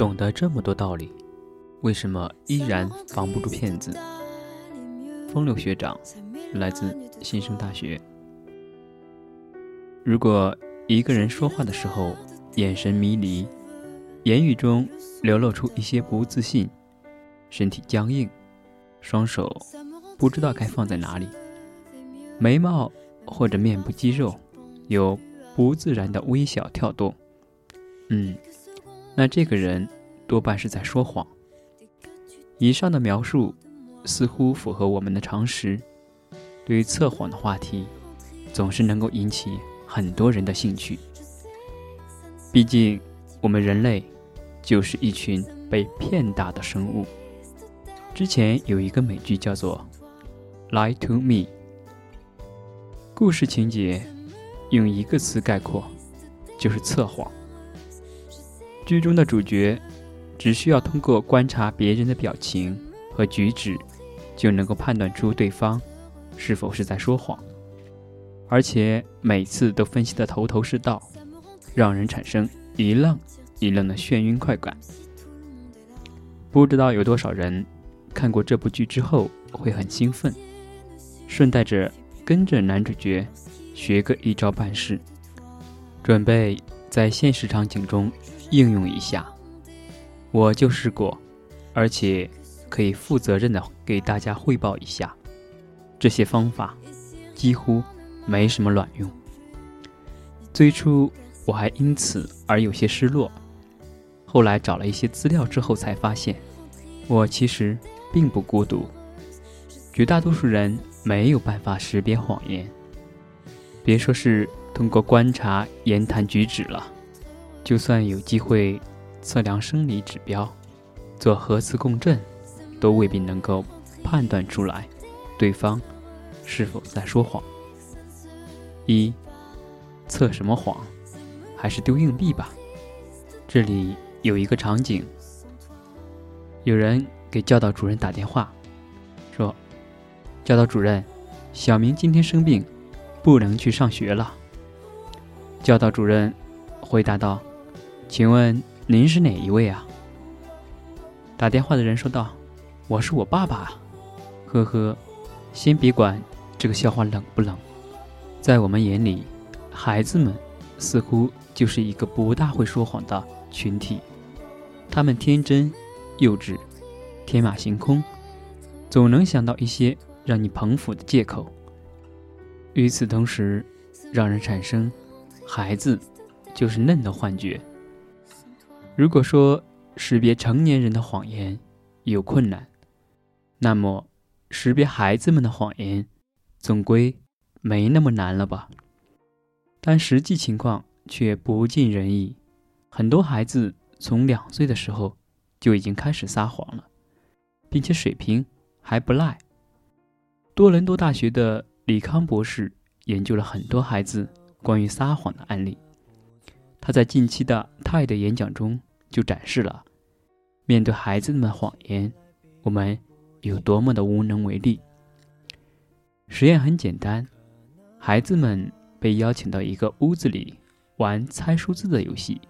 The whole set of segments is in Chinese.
懂得这么多道理，为什么依然防不住骗子？风流学长，来自新生大学。如果一个人说话的时候眼神迷离，言语中流露出一些不自信，身体僵硬，双手不知道该放在哪里，眉毛或者面部肌肉有不自然的微小跳动，嗯。那这个人多半是在说谎。以上的描述似乎符合我们的常识。对于测谎的话题，总是能够引起很多人的兴趣。毕竟，我们人类就是一群被骗大的生物。之前有一个美剧叫做《Lie to Me》，故事情节用一个词概括，就是测谎。剧中的主角只需要通过观察别人的表情和举止，就能够判断出对方是否是在说谎，而且每次都分析得头头是道，让人产生一愣一愣的眩晕快感。不知道有多少人看过这部剧之后会很兴奋，顺带着跟着男主角学个一招半式，准备在现实场景中。应用一下，我就试过，而且可以负责任的给大家汇报一下，这些方法几乎没什么卵用。最初我还因此而有些失落，后来找了一些资料之后才发现，我其实并不孤独，绝大多数人没有办法识别谎言，别说是通过观察言谈举止了。就算有机会测量生理指标，做核磁共振，都未必能够判断出来对方是否在说谎。一，测什么谎？还是丢硬币吧。这里有一个场景，有人给教导主任打电话，说：“教导主任，小明今天生病，不能去上学了。”教导主任回答道。请问您是哪一位啊？打电话的人说道：“我是我爸爸。”呵呵，先别管这个笑话冷不冷，在我们眼里，孩子们似乎就是一个不大会说谎的群体。他们天真、幼稚、天马行空，总能想到一些让你捧腹的借口。与此同时，让人产生“孩子就是嫩”的幻觉。如果说识别成年人的谎言有困难，那么识别孩子们的谎言总归没那么难了吧？但实际情况却不尽人意，很多孩子从两岁的时候就已经开始撒谎了，并且水平还不赖。多伦多大学的李康博士研究了很多孩子关于撒谎的案例，他在近期的 TED 演讲中。就展示了，面对孩子们的谎言，我们有多么的无能为力。实验很简单，孩子们被邀请到一个屋子里玩猜数字的游戏。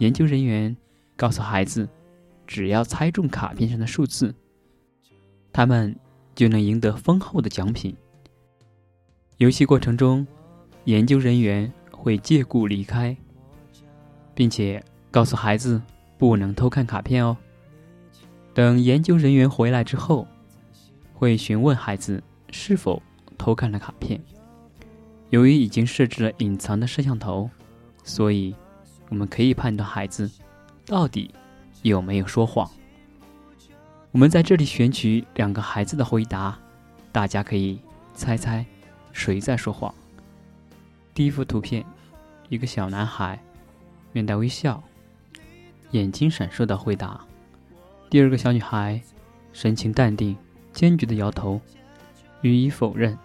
研究人员告诉孩子，只要猜中卡片上的数字，他们就能赢得丰厚的奖品。游戏过程中，研究人员会借故离开，并且。告诉孩子不能偷看卡片哦。等研究人员回来之后，会询问孩子是否偷看了卡片。由于已经设置了隐藏的摄像头，所以我们可以判断孩子到底有没有说谎。我们在这里选取两个孩子的回答，大家可以猜猜谁在说谎。第一幅图片，一个小男孩面带微笑。眼睛闪烁的回答。第二个小女孩神情淡定，坚决的摇头，予以否认。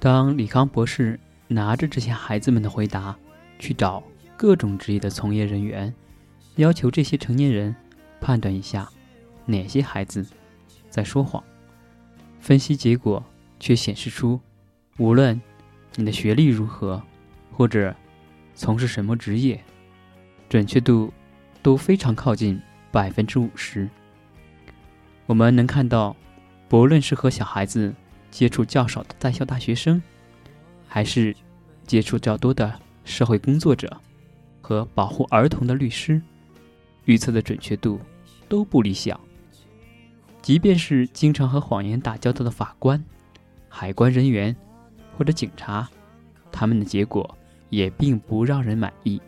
当李康博士拿着这些孩子们的回答去找各种职业的从业人员，要求这些成年人判断一下哪些孩子在说谎，分析结果却显示出，无论你的学历如何，或者从事什么职业。准确度都非常靠近百分之五十。我们能看到，不论是和小孩子接触较少的在校大学生，还是接触较多的社会工作者和保护儿童的律师，预测的准确度都不理想。即便是经常和谎言打交道的法官、海关人员或者警察，他们的结果也并不让人满意。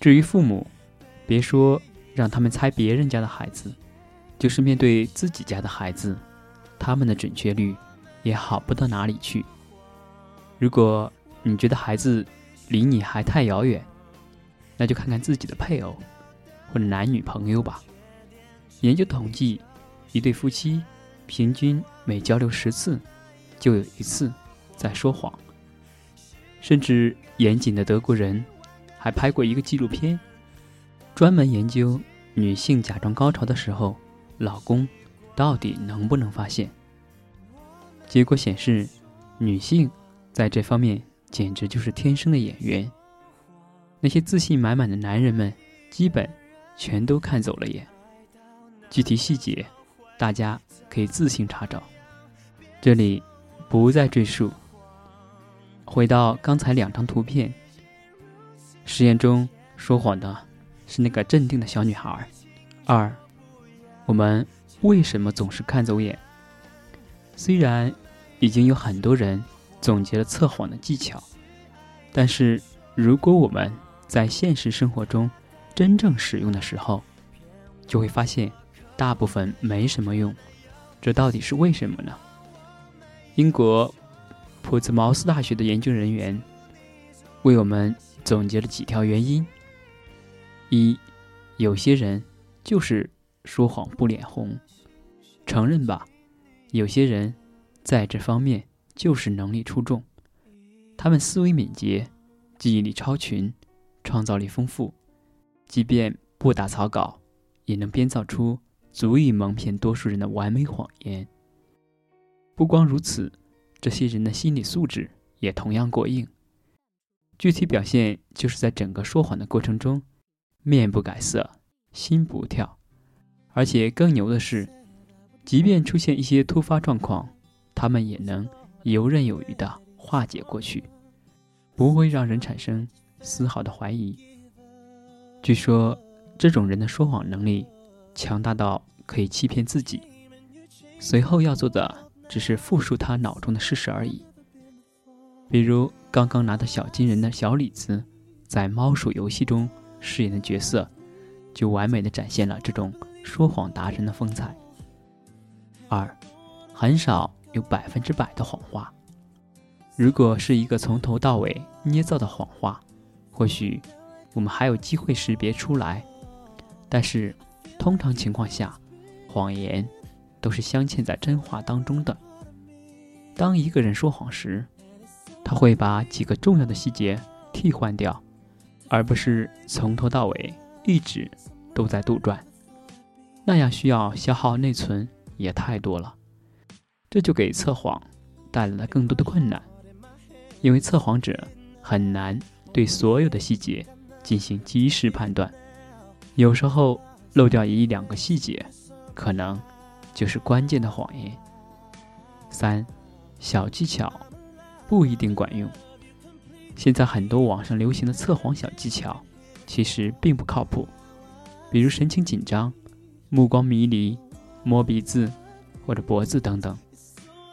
至于父母，别说让他们猜别人家的孩子，就是面对自己家的孩子，他们的准确率也好不到哪里去。如果你觉得孩子离你还太遥远，那就看看自己的配偶或者男女朋友吧。研究统计。一对夫妻平均每交流十次，就有一次在说谎。甚至严谨的德国人还拍过一个纪录片，专门研究女性假装高潮的时候，老公到底能不能发现。结果显示，女性在这方面简直就是天生的演员。那些自信满满的男人们，基本全都看走了眼。具体细节。大家可以自行查找，这里不再赘述。回到刚才两张图片，实验中说谎的是那个镇定的小女孩。二，我们为什么总是看走眼？虽然已经有很多人总结了测谎的技巧，但是如果我们在现实生活中真正使用的时候，就会发现。大部分没什么用，这到底是为什么呢？英国普兹茅斯大学的研究人员为我们总结了几条原因：一，有些人就是说谎不脸红，承认吧，有些人在这方面就是能力出众，他们思维敏捷，记忆力超群，创造力丰富，即便不打草稿，也能编造出。足以蒙骗多数人的完美谎言。不光如此，这些人的心理素质也同样过硬。具体表现就是在整个说谎的过程中，面不改色，心不跳。而且更牛的是，即便出现一些突发状况，他们也能游刃有余地化解过去，不会让人产生丝毫的怀疑。据说，这种人的说谎能力。强大到可以欺骗自己，随后要做的只是复述他脑中的事实而已。比如刚刚拿到小金人的小李子，在猫鼠游戏中饰演的角色，就完美的展现了这种说谎达人的风采。二，很少有百分之百的谎话。如果是一个从头到尾捏造的谎话，或许我们还有机会识别出来，但是。通常情况下，谎言都是镶嵌在真话当中的。当一个人说谎时，他会把几个重要的细节替换掉，而不是从头到尾一直都在杜撰。那样需要消耗内存也太多了，这就给测谎带来了更多的困难，因为测谎者很难对所有的细节进行及时判断，有时候。漏掉一两个细节，可能就是关键的谎言。三，小技巧不一定管用。现在很多网上流行的测谎小技巧，其实并不靠谱。比如神情紧张、目光迷离、摸鼻子或者脖子等等，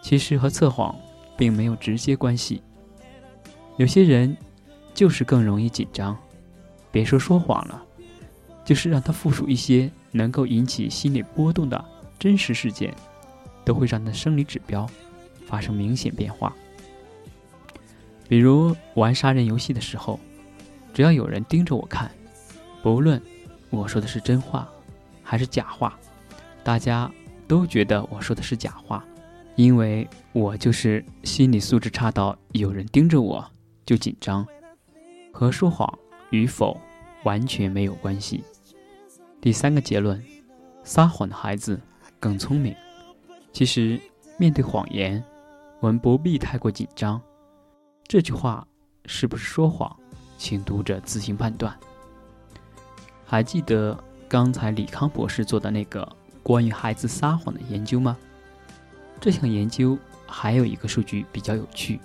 其实和测谎并没有直接关系。有些人就是更容易紧张，别说说谎了。就是让他复述一些能够引起心理波动的真实事件，都会让他生理指标发生明显变化。比如玩杀人游戏的时候，只要有人盯着我看，不论我说的是真话还是假话，大家都觉得我说的是假话，因为我就是心理素质差到有人盯着我就紧张，和说谎与否完全没有关系。第三个结论：撒谎的孩子更聪明。其实，面对谎言，我们不必太过紧张。这句话是不是说谎，请读者自行判断。还记得刚才李康博士做的那个关于孩子撒谎的研究吗？这项研究还有一个数据比较有趣：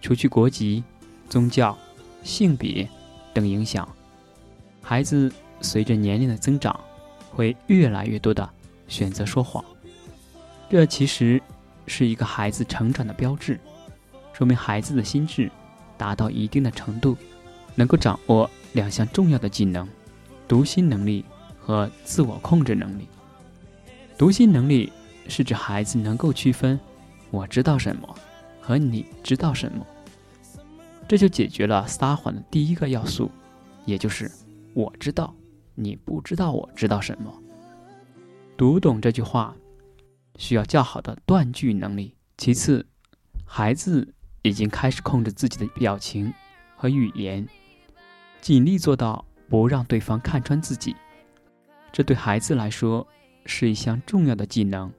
除去国籍、宗教、性别等影响，孩子随着年龄的增长，会越来越多的选择说谎。这其实是一个孩子成长的标志，说明孩子的心智达到一定的程度，能够掌握两项重要的技能：读心能力和自我控制能力。读心能力。是指孩子能够区分“我知道什么”和“你知道什么”，这就解决了撒谎的第一个要素，也就是“我知道你不知道我知道什么”。读懂这句话需要较好的断句能力。其次，孩子已经开始控制自己的表情和语言，尽力做到不让对方看穿自己。这对孩子来说是一项重要的技能。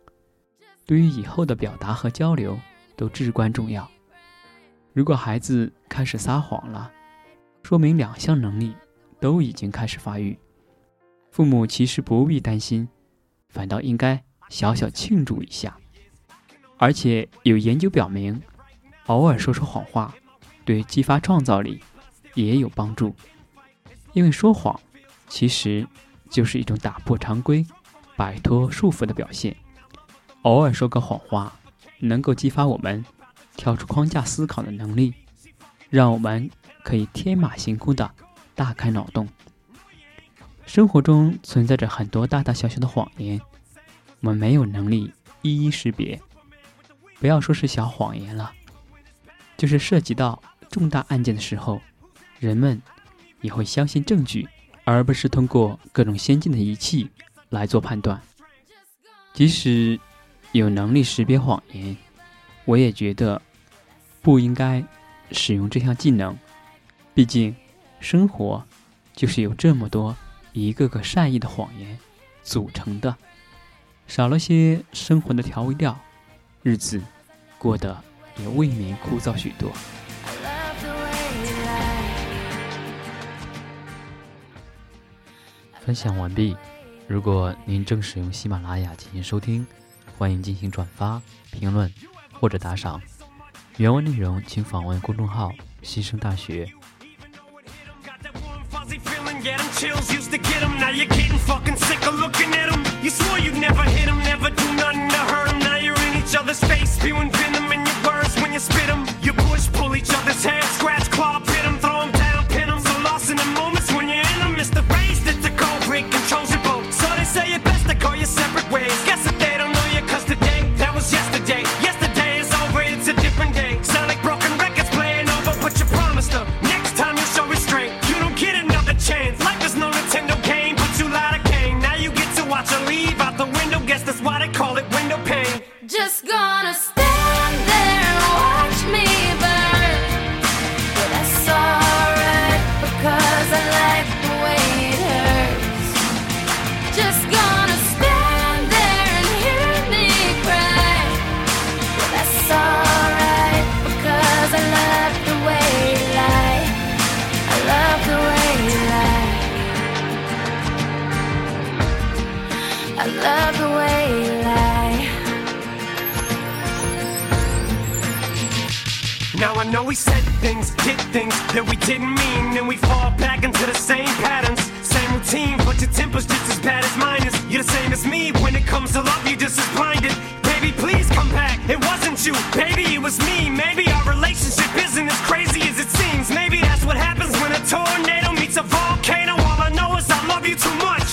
对于以后的表达和交流都至关重要。如果孩子开始撒谎了，说明两项能力都已经开始发育。父母其实不必担心，反倒应该小小庆祝一下。而且有研究表明，偶尔说说谎话，对激发创造力也有帮助。因为说谎其实就是一种打破常规、摆脱束缚的表现。偶尔说个谎话，能够激发我们跳出框架思考的能力，让我们可以天马行空的大开脑洞。生活中存在着很多大大小小的谎言，我们没有能力一一识别。不要说是小谎言了，就是涉及到重大案件的时候，人们也会相信证据，而不是通过各种先进的仪器来做判断，即使。有能力识别谎言，我也觉得不应该使用这项技能。毕竟，生活就是由这么多一个个善意的谎言组成的，少了些生活的调味料，日子过得也未免枯燥许多。分享完毕。如果您正使用喜马拉雅进行收听。欢迎进行转发、评论或者打赏。原文内容请访问公众号“西声大学”。fucking sick of looking at him. You swore you'd never hit him, never do nothing to hurt him. Now you're in each other's face, spewing venom in your words. I know we said things, did things that we didn't mean, and we fall back into the same patterns, same routine. But your temper's just as bad as mine is. You're the same as me when it comes to love, you're just as blinded. Baby, please come back. It wasn't you, baby, it was me. Maybe our relationship isn't as crazy as it seems. Maybe that's what happens when a tornado meets a volcano. All I know is I love you too much